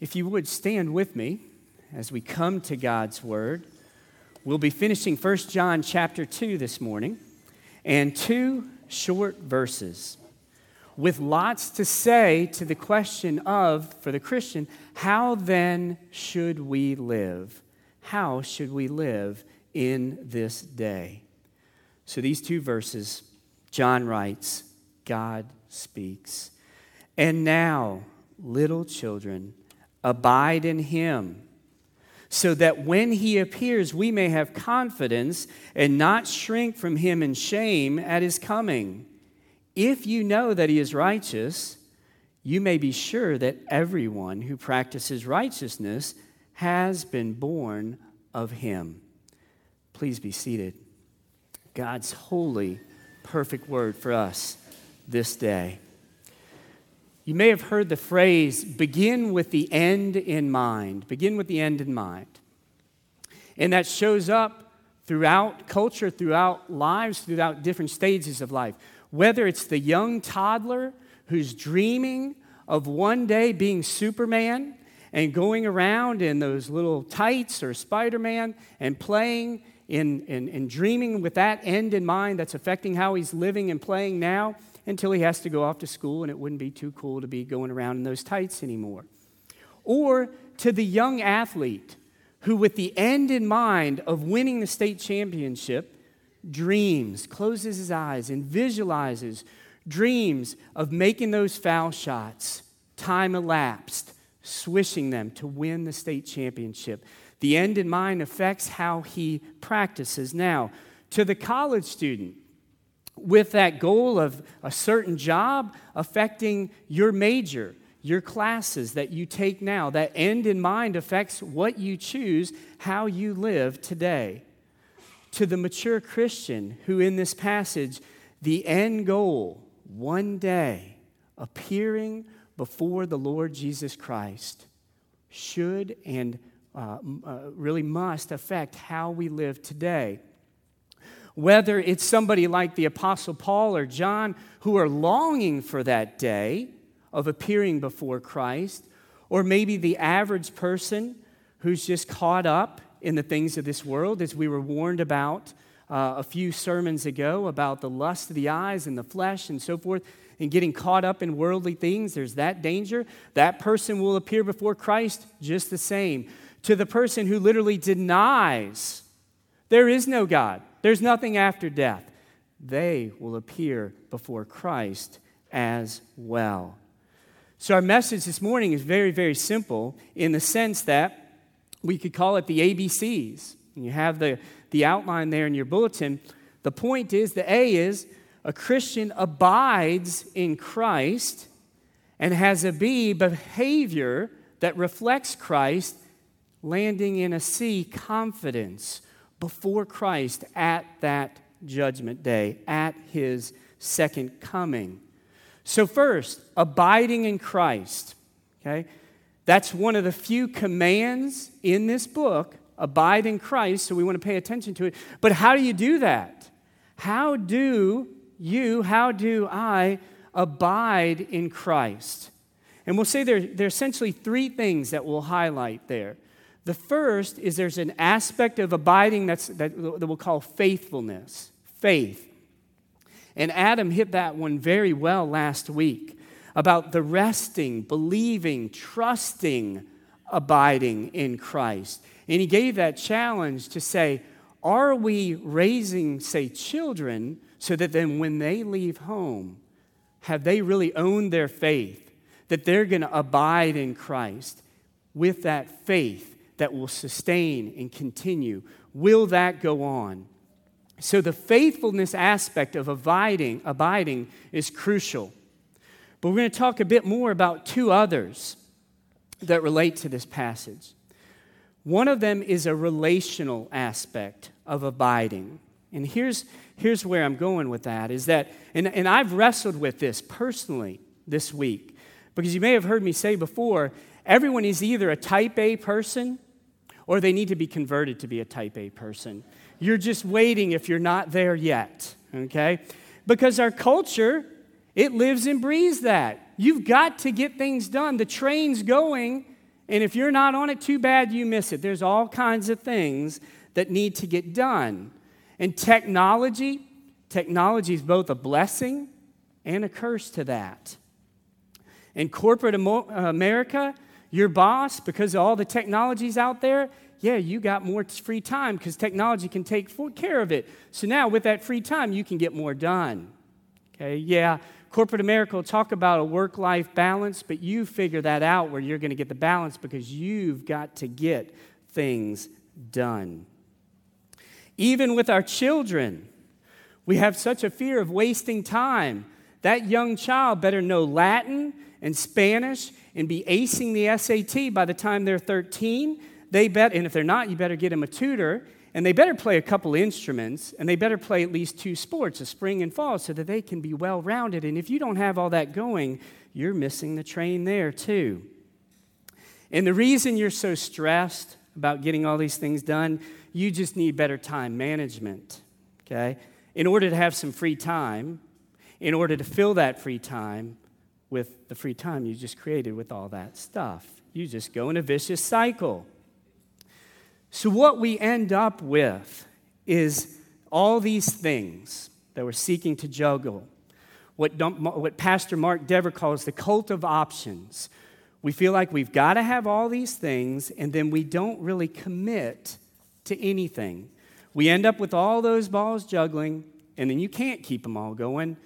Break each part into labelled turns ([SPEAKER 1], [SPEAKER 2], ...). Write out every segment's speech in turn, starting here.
[SPEAKER 1] If you would stand with me as we come to God's word. We'll be finishing 1 John chapter 2 this morning and two short verses with lots to say to the question of, for the Christian, how then should we live? How should we live in this day? So these two verses, John writes, God speaks. And now, little children, abide in him, so that when he appears, we may have confidence and not shrink from him in shame at his coming. If you know that he is righteous, you may be sure that everyone who practices righteousness has been born of him. Please be seated. God's holy, perfect word for us this day. You may have heard the phrase, begin with the end in mind. Begin with the end in mind. And that shows up throughout culture, throughout lives, throughout different stages of life. Whether it's the young toddler who's dreaming of one day being Superman and going around in those little tights or Spider Man and playing in, in, in dreaming with that end in mind that's affecting how he's living and playing now until he has to go off to school and it wouldn't be too cool to be going around in those tights anymore. Or to the young athlete who, with the end in mind of winning the state championship, dreams, closes his eyes, and visualizes dreams of making those foul shots, time elapsed, swishing them to win the state championship. The end in mind affects how he practices. Now, to the college student with that goal of a certain job affecting your major, your classes that you take now. That end in mind affects what you choose, how you live today. To the mature Christian who, in this passage, the end goal, one day, appearing before the Lord Jesus Christ, should and uh, uh, really must affect how we live today whether it's somebody like the Apostle Paul or John who are longing for that day of appearing before Christ, or maybe the average person who's just caught up in the things of this world, as we were warned about uh, a few sermons ago about the lust of the eyes and the flesh and so forth, and getting caught up in worldly things. There's that danger. That person will appear before Christ just the same. To the person who literally denies there is no God, there's nothing after death. They will appear before Christ as well. So, our message this morning is very, very simple in the sense that we could call it the ABCs. And you have the, the outline there in your bulletin. The point is the A is a Christian abides in Christ and has a B behavior that reflects Christ, landing in a C confidence before Christ at that judgment day, at his second coming. So, first, abiding in Christ. Okay? That's one of the few commands in this book abide in Christ, so we want to pay attention to it. But how do you do that? How do you, how do I abide in Christ? And we'll say there, there are essentially three things that we'll highlight there. The first is there's an aspect of abiding that's, that, that we'll call faithfulness, faith. And Adam hit that one very well last week about the resting, believing, trusting, abiding in Christ. And he gave that challenge to say, are we raising, say, children so that then when they leave home, have they really owned their faith, that they're going to abide in Christ with that faith that will sustain and continue? Will that go on? So the faithfulness aspect of abiding, abiding is crucial. But we're going to talk a bit more about two others that relate to this passage. One of them is a relational aspect of abiding. And here's, here's where I'm going with that is that, and, and I've wrestled with this personally this week, because you may have heard me say before, everyone is either a type A person or they need to be converted to be a type A person. You're just waiting if you're not there yet, okay? Because our culture, it lives and breathes that. You've got to get things done. The train's going, And if you're not on it, too bad you miss it. There's all kinds of things that need to get done. And technology, technology is both a blessing and a curse to that. In corporate America, your boss, because of all the technologies out there, yeah, you got more free time because technology can take care of it. So now, with that free time, you can get more done. Okay, yeah, corporate America will talk about a work life balance, but you figure that out where you're going to get the balance because you've got to get things done. Even with our children, we have such a fear of wasting time. That young child better know Latin and Spanish and be acing the SAT by the time they're 13 they bet, and if they're not, you better get them a tutor, and they better play a couple instruments, and they better play at least two sports, a spring and fall, so that they can be well rounded. And if you don't have all that going, you're missing the train there too. And the reason you're so stressed about getting all these things done, you just need better time management, okay? In order to have some free time, in order to fill that free time with the free time you just created with all that stuff, you just go in a vicious cycle. So, what we end up with is all these things that we're seeking to juggle. What, what Pastor Mark Dever calls the cult of options. We feel like we've got to have all these things, and then we don't really commit to anything. We end up with all those balls juggling, and then you can't keep them all going.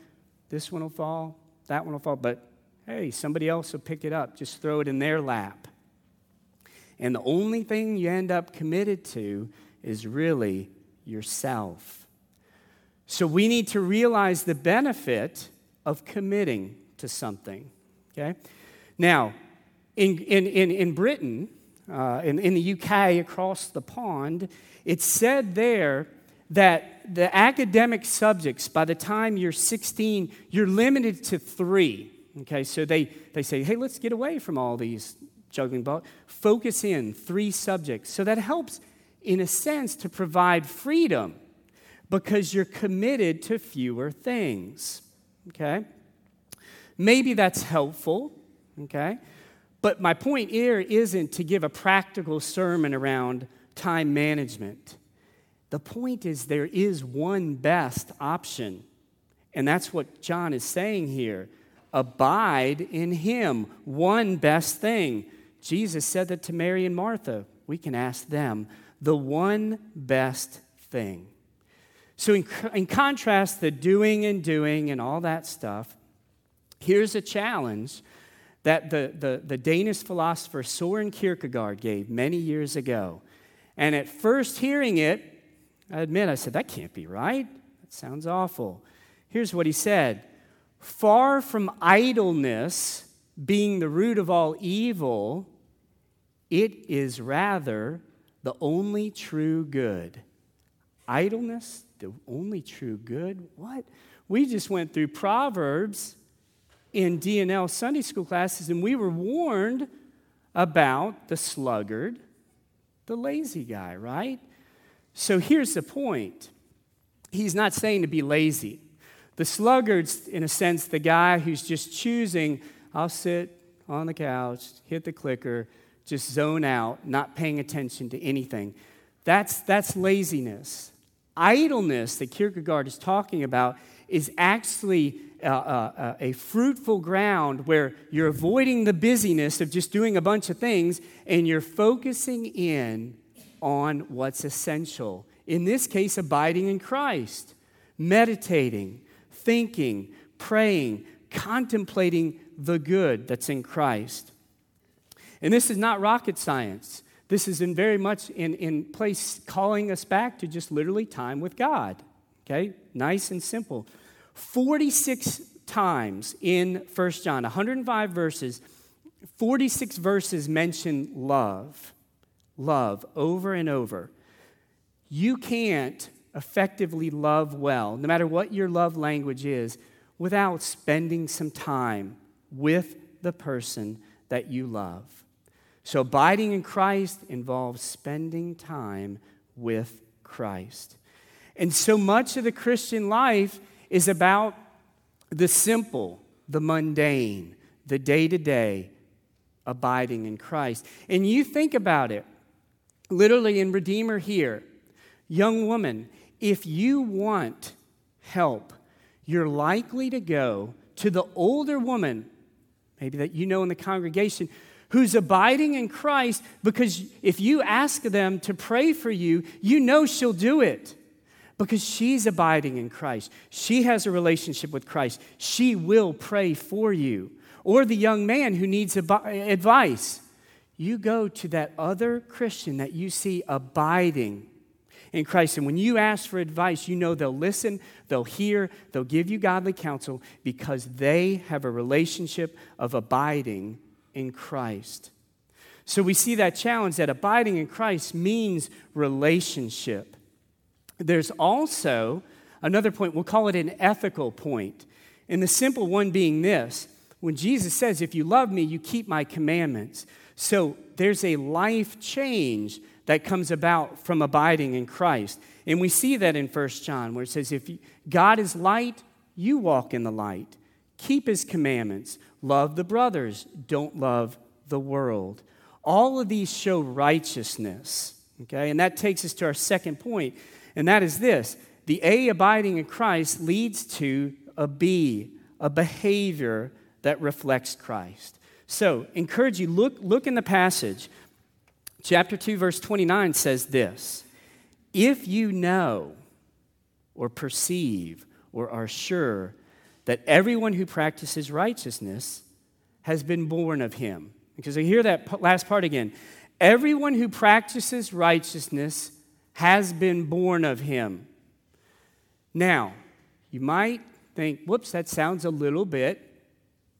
[SPEAKER 1] This one will fall, that one will fall, but hey, somebody else will pick it up. Just throw it in their lap. And the only thing you end up committed to is really yourself. So we need to realize the benefit of committing to something. Okay? Now, in, in, in, in Britain, uh, in, in the UK, across the pond, it's said there that the academic subjects, by the time you're 16, you're limited to three. Okay, so they, they say, hey, let's get away from all these juggling ball. Focus in three subjects. So that helps, in a sense, to provide freedom because you're committed to fewer things. Okay? Maybe that's helpful. Okay? But my point here isn't to give a practical sermon around time management. The point is, there is one best option. And that's what John is saying here. Abide in him. One best thing. Jesus said that to Mary and Martha. We can ask them the one best thing. So, in, in contrast, the doing and doing and all that stuff, here's a challenge that the, the, the Danish philosopher Soren Kierkegaard gave many years ago. And at first hearing it, I admit, I said, that can't be right. That sounds awful. Here's what he said Far from idleness being the root of all evil, it is rather the only true good. Idleness, the only true good? What? We just went through Proverbs in DNL Sunday school classes, and we were warned about the sluggard, the lazy guy, right? So here's the point He's not saying to be lazy. The sluggard's, in a sense, the guy who's just choosing, I'll sit on the couch, hit the clicker, just zone out, not paying attention to anything. That's, that's laziness. Idleness that Kierkegaard is talking about is actually uh, uh, uh, a fruitful ground where you're avoiding the busyness of just doing a bunch of things and you're focusing in on what's essential. In this case, abiding in Christ, meditating, thinking, praying, contemplating the good that's in Christ. And this is not rocket science. This is in very much in, in place calling us back to just literally time with God. Okay? Nice and simple. 46 times in 1 John, 105 verses, 46 verses mention love. Love over and over. You can't effectively love well, no matter what your love language is, without spending some time with the person that you love. So, abiding in Christ involves spending time with Christ. And so much of the Christian life is about the simple, the mundane, the day to day, abiding in Christ. And you think about it, literally in Redeemer here, young woman, if you want help, you're likely to go to the older woman, maybe that you know in the congregation, who's abiding in Christ because if you ask them to pray for you, you know she'll do it because she's abiding in Christ. She has a relationship with Christ. She will pray for you. Or the young man who needs advice. You go to that other Christian that you see abiding in Christ. And when you ask for advice, you know they'll listen, they'll hear, they'll give you godly counsel because they have a relationship of abiding in Christ. So we see that challenge that abiding in Christ means relationship. There's also another point, we'll call it an ethical point. And the simple one being this when Jesus says, If you love me, you keep my commandments. So there's a life change that comes about from abiding in Christ. And we see that in 1 John, where it says, If God is light, you walk in the light. Keep his commandments. Love the brothers. Don't love the world. All of these show righteousness. Okay? And that takes us to our second point, and that is this the A, abiding in Christ, leads to a B, a behavior that reflects Christ. So, encourage you, look, look in the passage. Chapter 2, verse 29 says this If you know or perceive or are sure that everyone who practices righteousness has been born of him. Because I hear that last part again. Everyone who practices righteousness has been born of him. Now, you might think, whoops, that sounds a little bit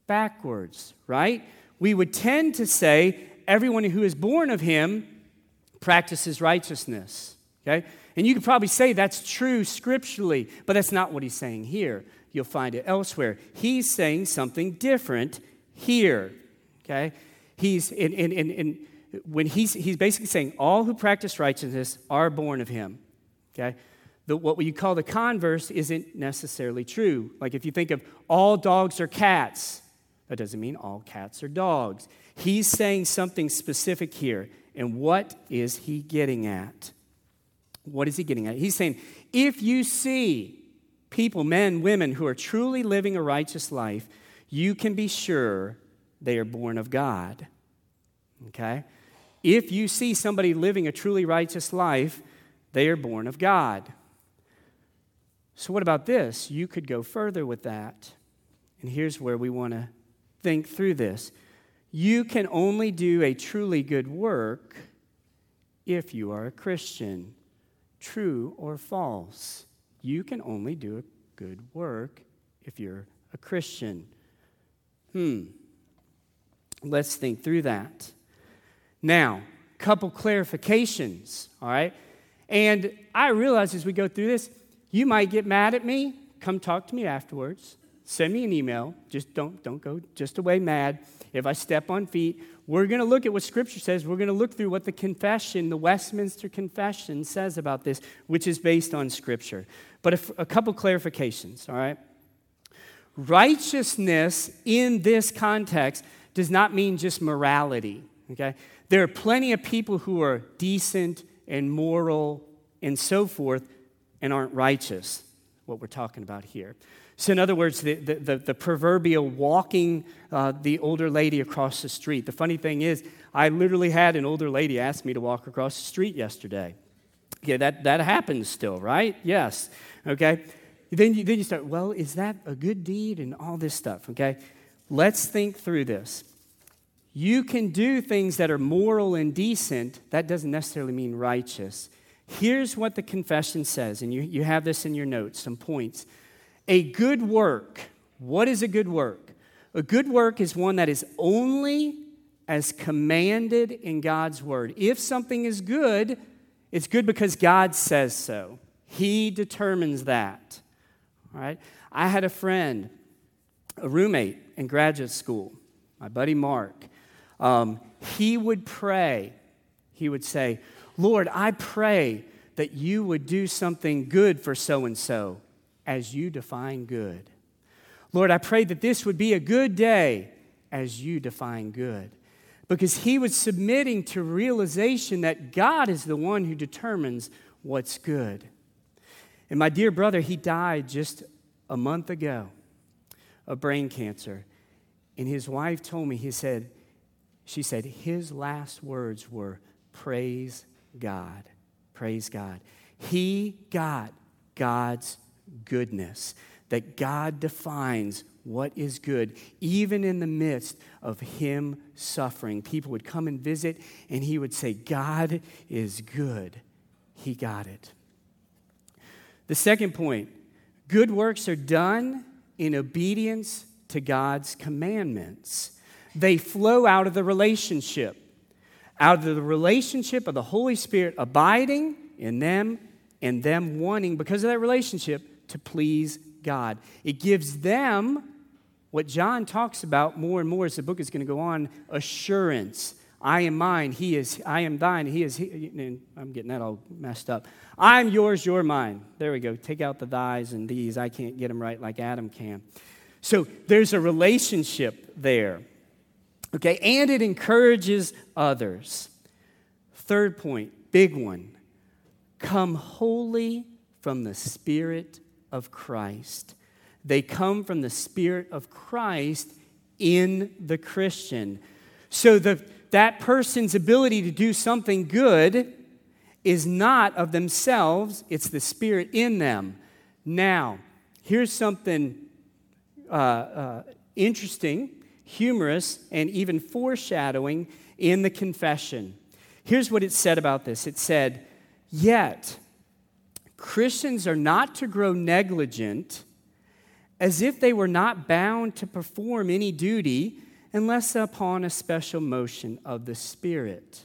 [SPEAKER 1] backwards, right? We would tend to say everyone who is born of him practices righteousness, okay? And you could probably say that's true scripturally, but that's not what he's saying here. You'll find it elsewhere. He's saying something different here. Okay? He's in, in, in, in when he's, he's basically saying all who practice righteousness are born of him. Okay? The, what you call the converse isn't necessarily true. Like if you think of all dogs are cats, that doesn't mean all cats are dogs. He's saying something specific here. And what is he getting at? What is he getting at? He's saying, if you see people, men, women, who are truly living a righteous life, you can be sure they are born of God. Okay? If you see somebody living a truly righteous life, they are born of God. So, what about this? You could go further with that. And here's where we want to think through this. You can only do a truly good work if you are a Christian. True or false? You can only do a good work if you're a Christian. Hmm. Let's think through that. Now, couple clarifications, all right? And I realize as we go through this, you might get mad at me. Come talk to me afterwards. Send me an email. Just don't, don't go just away mad if I step on feet. We're going to look at what Scripture says. We're going to look through what the confession, the Westminster Confession, says about this, which is based on Scripture. But a, a couple clarifications, all right? Righteousness in this context does not mean just morality, okay? There are plenty of people who are decent and moral and so forth and aren't righteous, what we're talking about here. So, in other words, the, the, the, the proverbial walking uh, the older lady across the street. The funny thing is, I literally had an older lady ask me to walk across the street yesterday. Yeah, that, that happens still, right? Yes. Okay. Then you, then you start, well, is that a good deed? And all this stuff, okay? Let's think through this. You can do things that are moral and decent, that doesn't necessarily mean righteous. Here's what the confession says, and you, you have this in your notes, some points. A good work. What is a good work? A good work is one that is only as commanded in God's word. If something is good, it's good because God says so. He determines that. All right? I had a friend, a roommate in graduate school, my buddy Mark. Um, he would pray. He would say, Lord, I pray that you would do something good for so and so as you define good. Lord, I pray that this would be a good day as you define good. because he was submitting to realization that God is the one who determines what's good. And my dear brother, he died just a month ago of brain cancer. And his wife told me, he said, she said, his last words were, Praise God. Praise God. He got God's goodness, that God defines what is good, even in the midst of him suffering. People would come and visit, and he would say, God is good. He got it. The second point good works are done in obedience to God's commandments. They flow out of the relationship, out of the relationship of the Holy Spirit abiding in them and them wanting, because of that relationship, to please God. It gives them what John talks about more and more as the book is going to go on assurance. I am mine, he is, I am thine, he is, he, I'm getting that all messed up. I'm yours, you're mine. There we go. Take out the thys and these. I can't get them right like Adam can. So there's a relationship there. Okay, and it encourages others. Third point, big one come wholly from the Spirit of Christ. They come from the Spirit of Christ in the Christian. So the, that person's ability to do something good is not of themselves, it's the Spirit in them. Now, here's something uh, uh, interesting, humorous, and even foreshadowing in the confession. Here's what it said about this it said, Yet, Christians are not to grow negligent as if they were not bound to perform any duty unless upon a special motion of the Spirit.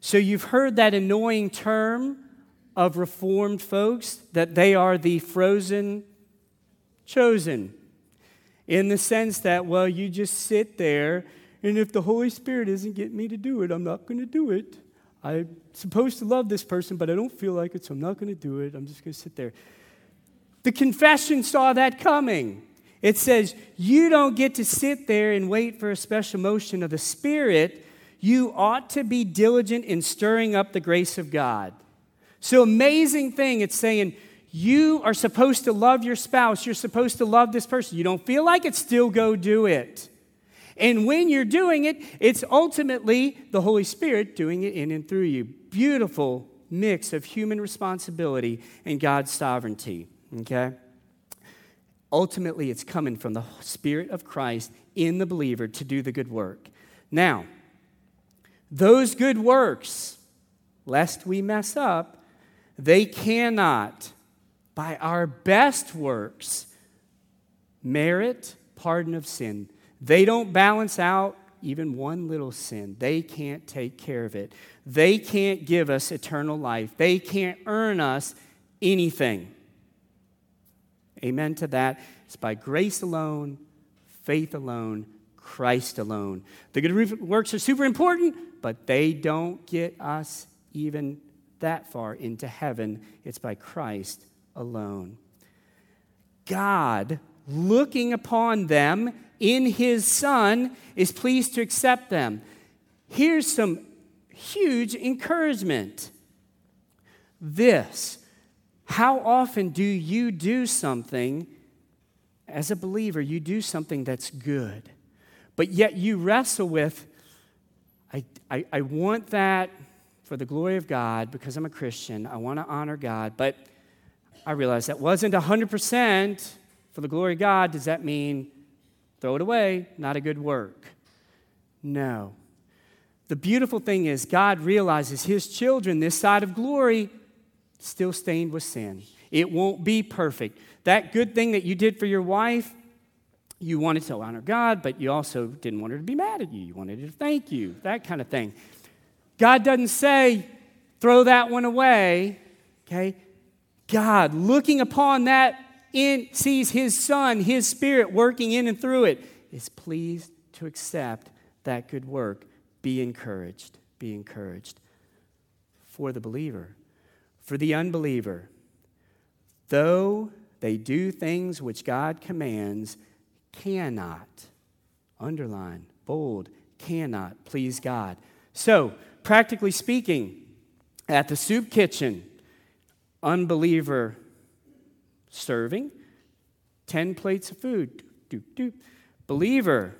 [SPEAKER 1] So you've heard that annoying term of Reformed folks that they are the frozen chosen in the sense that, well, you just sit there, and if the Holy Spirit isn't getting me to do it, I'm not going to do it. I'm supposed to love this person, but I don't feel like it, so I'm not going to do it. I'm just going to sit there. The confession saw that coming. It says, You don't get to sit there and wait for a special motion of the Spirit. You ought to be diligent in stirring up the grace of God. So, amazing thing. It's saying, you are supposed to love your spouse. You're supposed to love this person. You don't feel like it, still go do it. And when you're doing it, it's ultimately the Holy Spirit doing it in and through you. Beautiful mix of human responsibility and God's sovereignty. Okay? Ultimately, it's coming from the Spirit of Christ in the believer to do the good work. Now, those good works, lest we mess up, they cannot by our best works merit pardon of sin. They don't balance out even one little sin. They can't take care of it. They can't give us eternal life. They can't earn us anything. Amen to that. It's by grace alone, faith alone, Christ alone. The good works are super important, but they don't get us even that far into heaven. It's by Christ alone. God, looking upon them in his Son, is pleased to accept them. Here's some huge encouragement. This how often do you do something as a believer? You do something that's good, but yet you wrestle with, I, I, I want that for the glory of God because I'm a Christian. I want to honor God, but I realize that wasn't 100% for the glory of God. Does that mean throw it away? Not a good work. No. The beautiful thing is, God realizes his children, this side of glory, still stained with sin. It won't be perfect. That good thing that you did for your wife, you wanted to honor God, but you also didn't want her to be mad at you. You wanted her to thank you, that kind of thing. God doesn't say, throw that one away, okay? God, looking upon that, in, sees his Son, his Spirit working in and through it, is pleased to accept that good work. Be encouraged. Be encouraged. For the believer, for the unbeliever, though they do things which God commands, cannot, underline, bold, cannot please God. So, practically speaking, at the soup kitchen, unbeliever serving 10 plates of food. Doop, doop. Believer,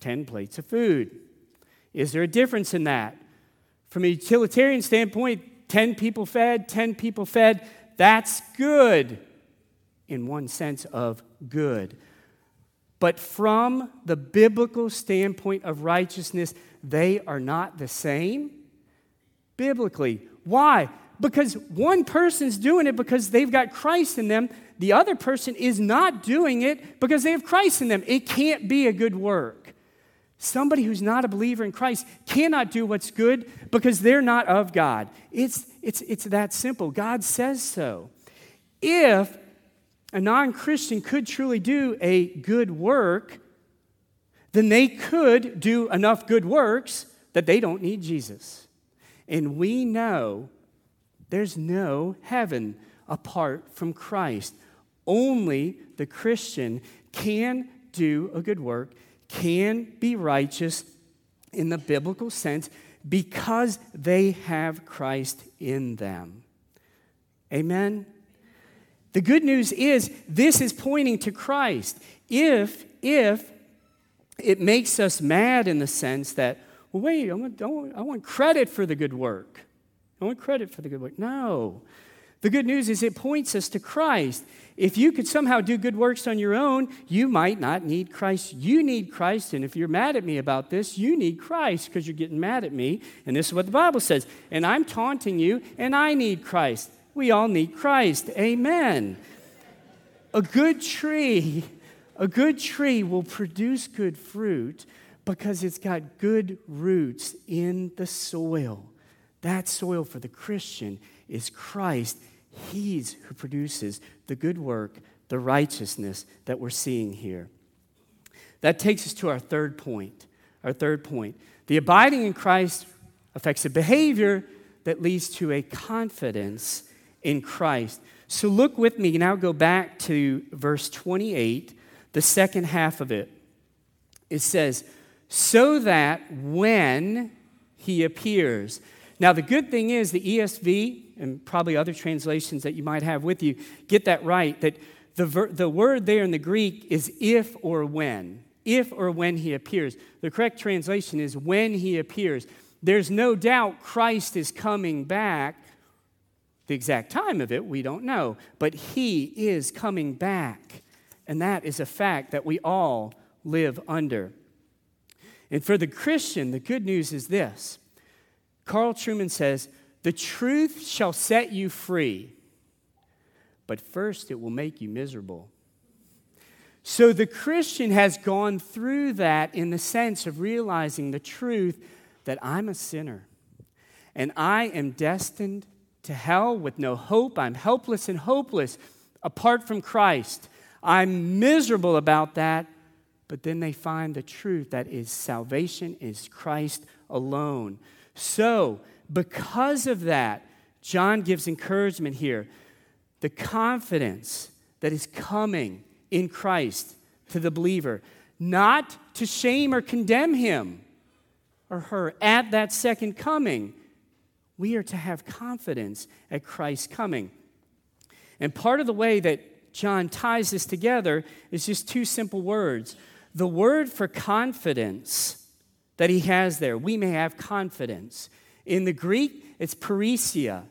[SPEAKER 1] 10 plates of food. Is there a difference in that? From a utilitarian standpoint, 10 people fed, 10 people fed, that's good in one sense of good. But from the biblical standpoint of righteousness, they are not the same biblically. Why? Because one person's doing it because they've got Christ in them, the other person is not doing it because they have Christ in them. It can't be a good work. Somebody who's not a believer in Christ cannot do what's good because they're not of God. It's, it's, it's that simple. God says so. If a non Christian could truly do a good work, then they could do enough good works that they don't need Jesus. And we know there's no heaven apart from Christ. Only the Christian can do a good work, can be righteous in the biblical sense because they have Christ in them. Amen? The good news is this is pointing to Christ. If, if it makes us mad in the sense that, well, wait, I want, I want, I want credit for the good work. I want credit for the good work. No. The good news is it points us to Christ. If you could somehow do good works on your own, you might not need Christ. You need Christ. And if you're mad at me about this, you need Christ because you're getting mad at me. And this is what the Bible says. And I'm taunting you, and I need Christ. We all need Christ. Amen. A good tree, a good tree will produce good fruit because it's got good roots in the soil. That soil for the Christian is Christ He's who produces the good work, the righteousness that we're seeing here. That takes us to our third point. Our third point. The abiding in Christ affects a behavior that leads to a confidence in Christ. So look with me, now go back to verse 28, the second half of it. It says, So that when he appears. Now, the good thing is the ESV and probably other translations that you might have with you, get that right. That the, ver- the word there in the Greek is if or when. If or when he appears. The correct translation is when he appears. There's no doubt Christ is coming back. The exact time of it, we don't know. But he is coming back. And that is a fact that we all live under. And for the Christian, the good news is this Carl Trueman says, the truth shall set you free, but first it will make you miserable. So the Christian has gone through that in the sense of realizing the truth that I'm a sinner and I am destined to hell with no hope. I'm helpless and hopeless apart from Christ. I'm miserable about that, but then they find the truth that is salvation is Christ alone. So, because of that, John gives encouragement here. The confidence that is coming in Christ to the believer, not to shame or condemn him or her at that second coming. We are to have confidence at Christ's coming. And part of the way that John ties this together is just two simple words. The word for confidence that he has there, we may have confidence. In the Greek, it's parrhesia.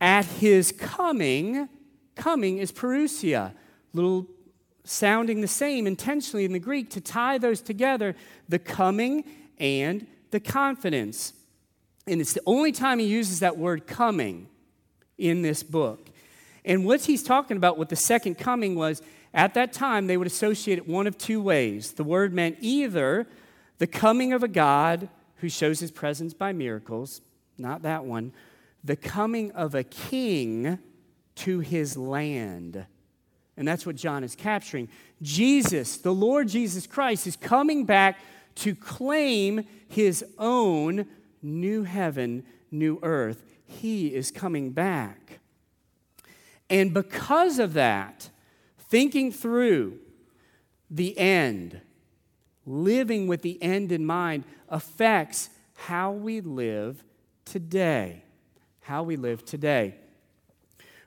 [SPEAKER 1] At his coming, coming is parousia. Little sounding the same intentionally in the Greek to tie those together the coming and the confidence. And it's the only time he uses that word coming in this book. And what he's talking about with the second coming was at that time they would associate it one of two ways. The word meant either the coming of a God who shows his presence by miracles, not that one, the coming of a king to his land. And that's what John is capturing. Jesus, the Lord Jesus Christ, is coming back to claim his own new heaven, new earth. He is coming back. And because of that, thinking through the end living with the end in mind, affects how we live today. How we live today.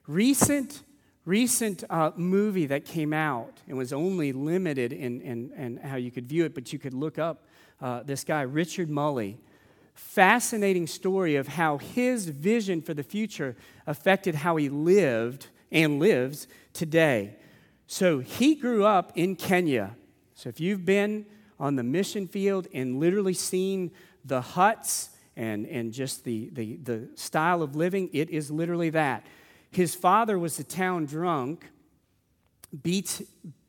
[SPEAKER 1] Recent, recent uh, movie that came out and was only limited in, in, in how you could view it, but you could look up uh, this guy, Richard Mully. Fascinating story of how his vision for the future affected how he lived and lives today. So he grew up in Kenya. So if you've been on the mission field and literally seen the huts and, and just the, the, the style of living, it is literally that. His father was a town drunk, beats,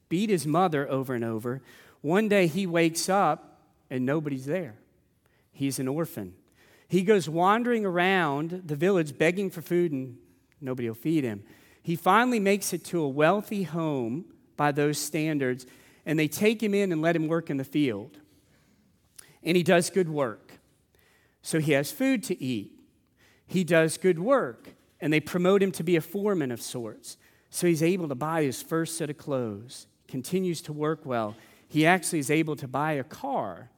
[SPEAKER 1] beat his mother over and over. One day he wakes up and nobody's there. He's an orphan. He goes wandering around the village begging for food and nobody will feed him. He finally makes it to a wealthy home by those standards, and they take him in and let him work in the field. And he does good work. So he has food to eat. He does good work, and they promote him to be a foreman of sorts. So he's able to buy his first set of clothes, continues to work well. He actually is able to buy a car.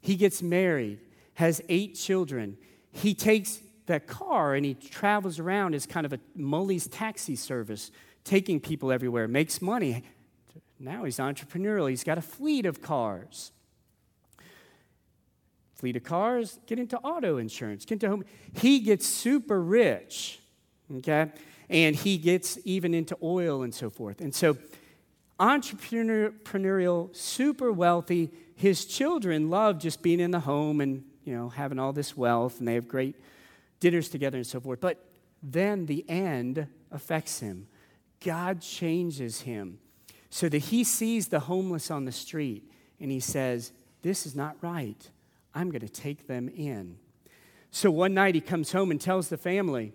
[SPEAKER 1] He gets married, has eight children. He takes that car and he travels around as kind of a Mully's taxi service, taking people everywhere, makes money. Now he's entrepreneurial. He's got a fleet of cars. Fleet of cars, get into auto insurance, get into home. He gets super rich, okay? And he gets even into oil and so forth. And so, entrepreneurial, super wealthy. His children love just being in the home and, you know, having all this wealth, and they have great dinners together and so forth. But then the end affects him. God changes him so that he sees the homeless on the street and he says, This is not right. I'm going to take them in. So one night he comes home and tells the family,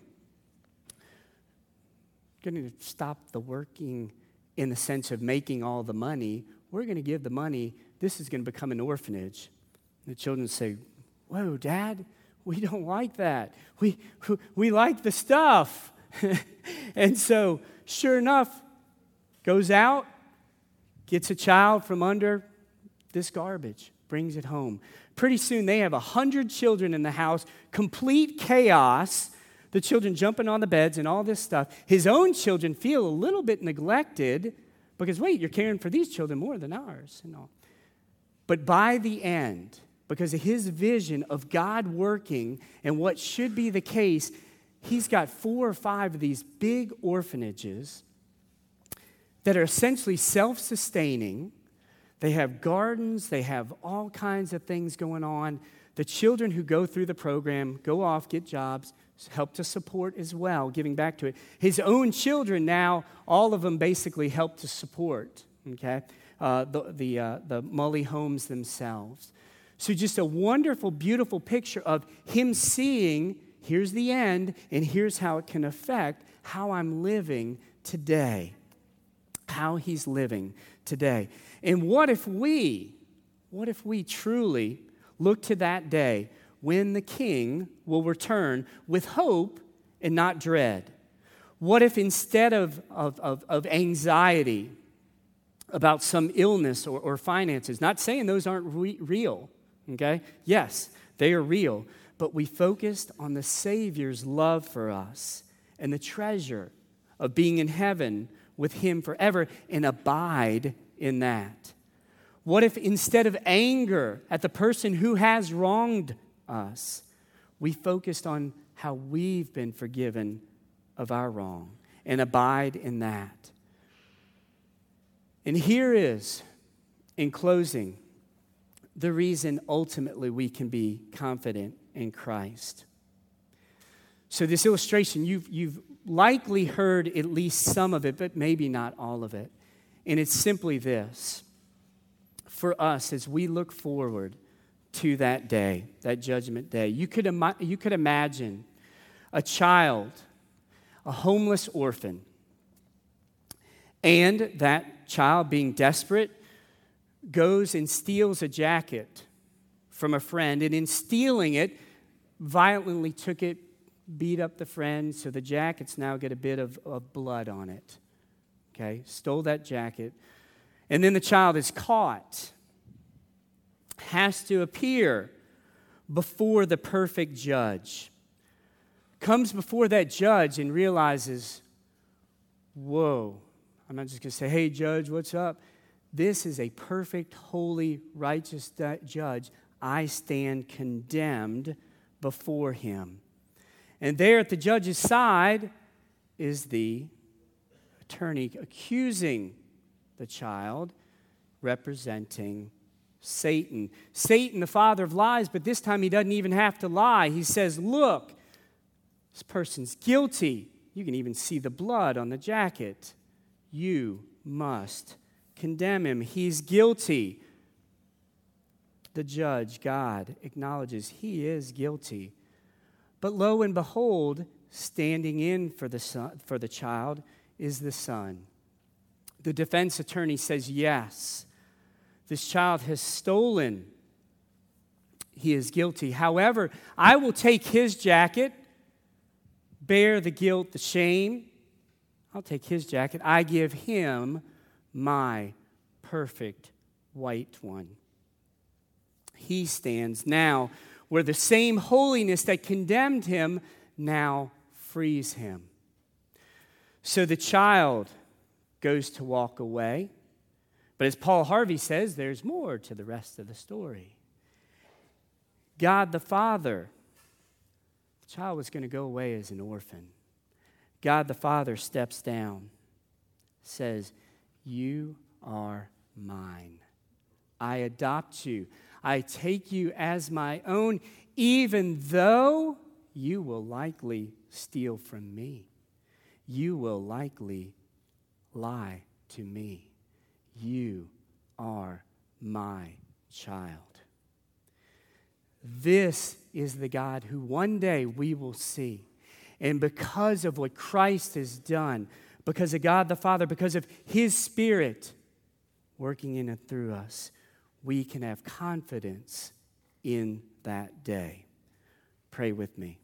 [SPEAKER 1] going to stop the working in the sense of making all the money. We're going to give the money. This is going to become an orphanage. The children say, Whoa, Dad, we don't like that. We, we like the stuff. and so, sure enough, goes out, gets a child from under this garbage, brings it home. Pretty soon, they have a hundred children in the house, complete chaos. The children jumping on the beds and all this stuff. His own children feel a little bit neglected because, wait, you're caring for these children more than ours and all. But by the end, because of his vision of God working and what should be the case, he's got four or five of these big orphanages that are essentially self sustaining. They have gardens, they have all kinds of things going on. The children who go through the program go off, get jobs, help to support as well, giving back to it. His own children now, all of them basically help to support, okay, uh, the, the, uh, the Mully homes themselves. So, just a wonderful, beautiful picture of him seeing here's the end, and here's how it can affect how I'm living today. How he's living today. And what if we, what if we truly look to that day when the king will return with hope and not dread? What if instead of, of, of, of anxiety about some illness or, or, finances, not saying those aren't re- real, Okay? Yes, they are real, but we focused on the Savior's love for us and the treasure of being in heaven with Him forever and abide in that. What if instead of anger at the person who has wronged us, we focused on how we've been forgiven of our wrong and abide in that? And here is, in closing, the reason ultimately we can be confident in Christ. So, this illustration, you've, you've likely heard at least some of it, but maybe not all of it. And it's simply this for us as we look forward to that day, that judgment day, you could, you could imagine a child, a homeless orphan, and that child being desperate goes and steals a jacket from a friend, and in stealing it, violently took it, beat up the friend, so the jacket's now got a bit of, of blood on it. Okay, stole that jacket. And then the child is caught. has to appear before the perfect judge. Comes before that judge and realizes, whoa, I'm not just going to say, hey, judge, what's up? This is a perfect, holy, righteous uh, judge. I stand condemned before him. And there at the judge's side is the attorney accusing the child, representing Satan. Satan, the father of lies, but this time he doesn't even have to lie. He says, Look, this person's guilty. You can even see the blood on the jacket. You must condemn him. He's guilty. The judge, God, acknowledges he is guilty. But lo and behold, standing in for the, son, for the child is the son. The defense attorney says, Yes, this child has stolen. He is guilty. However, I will take his jacket, bear the guilt, the shame. I'll take his jacket. I give him my perfect white one. He stands now where the same holiness that condemned him now frees him. So the child goes to walk away. But as Paul Harvey says, there's more to the rest of the story. God the Father, the child was going to go away as an orphan. God the Father steps down, says, You are mine. I adopt you. I take you as my own, even though you will likely steal from me. You will likely lie to me. You are my child. This is the God who one day we will see. And because of what Christ has done, because of God the Father, because of His Spirit working in and through us, we can have confidence in that day. Pray with me.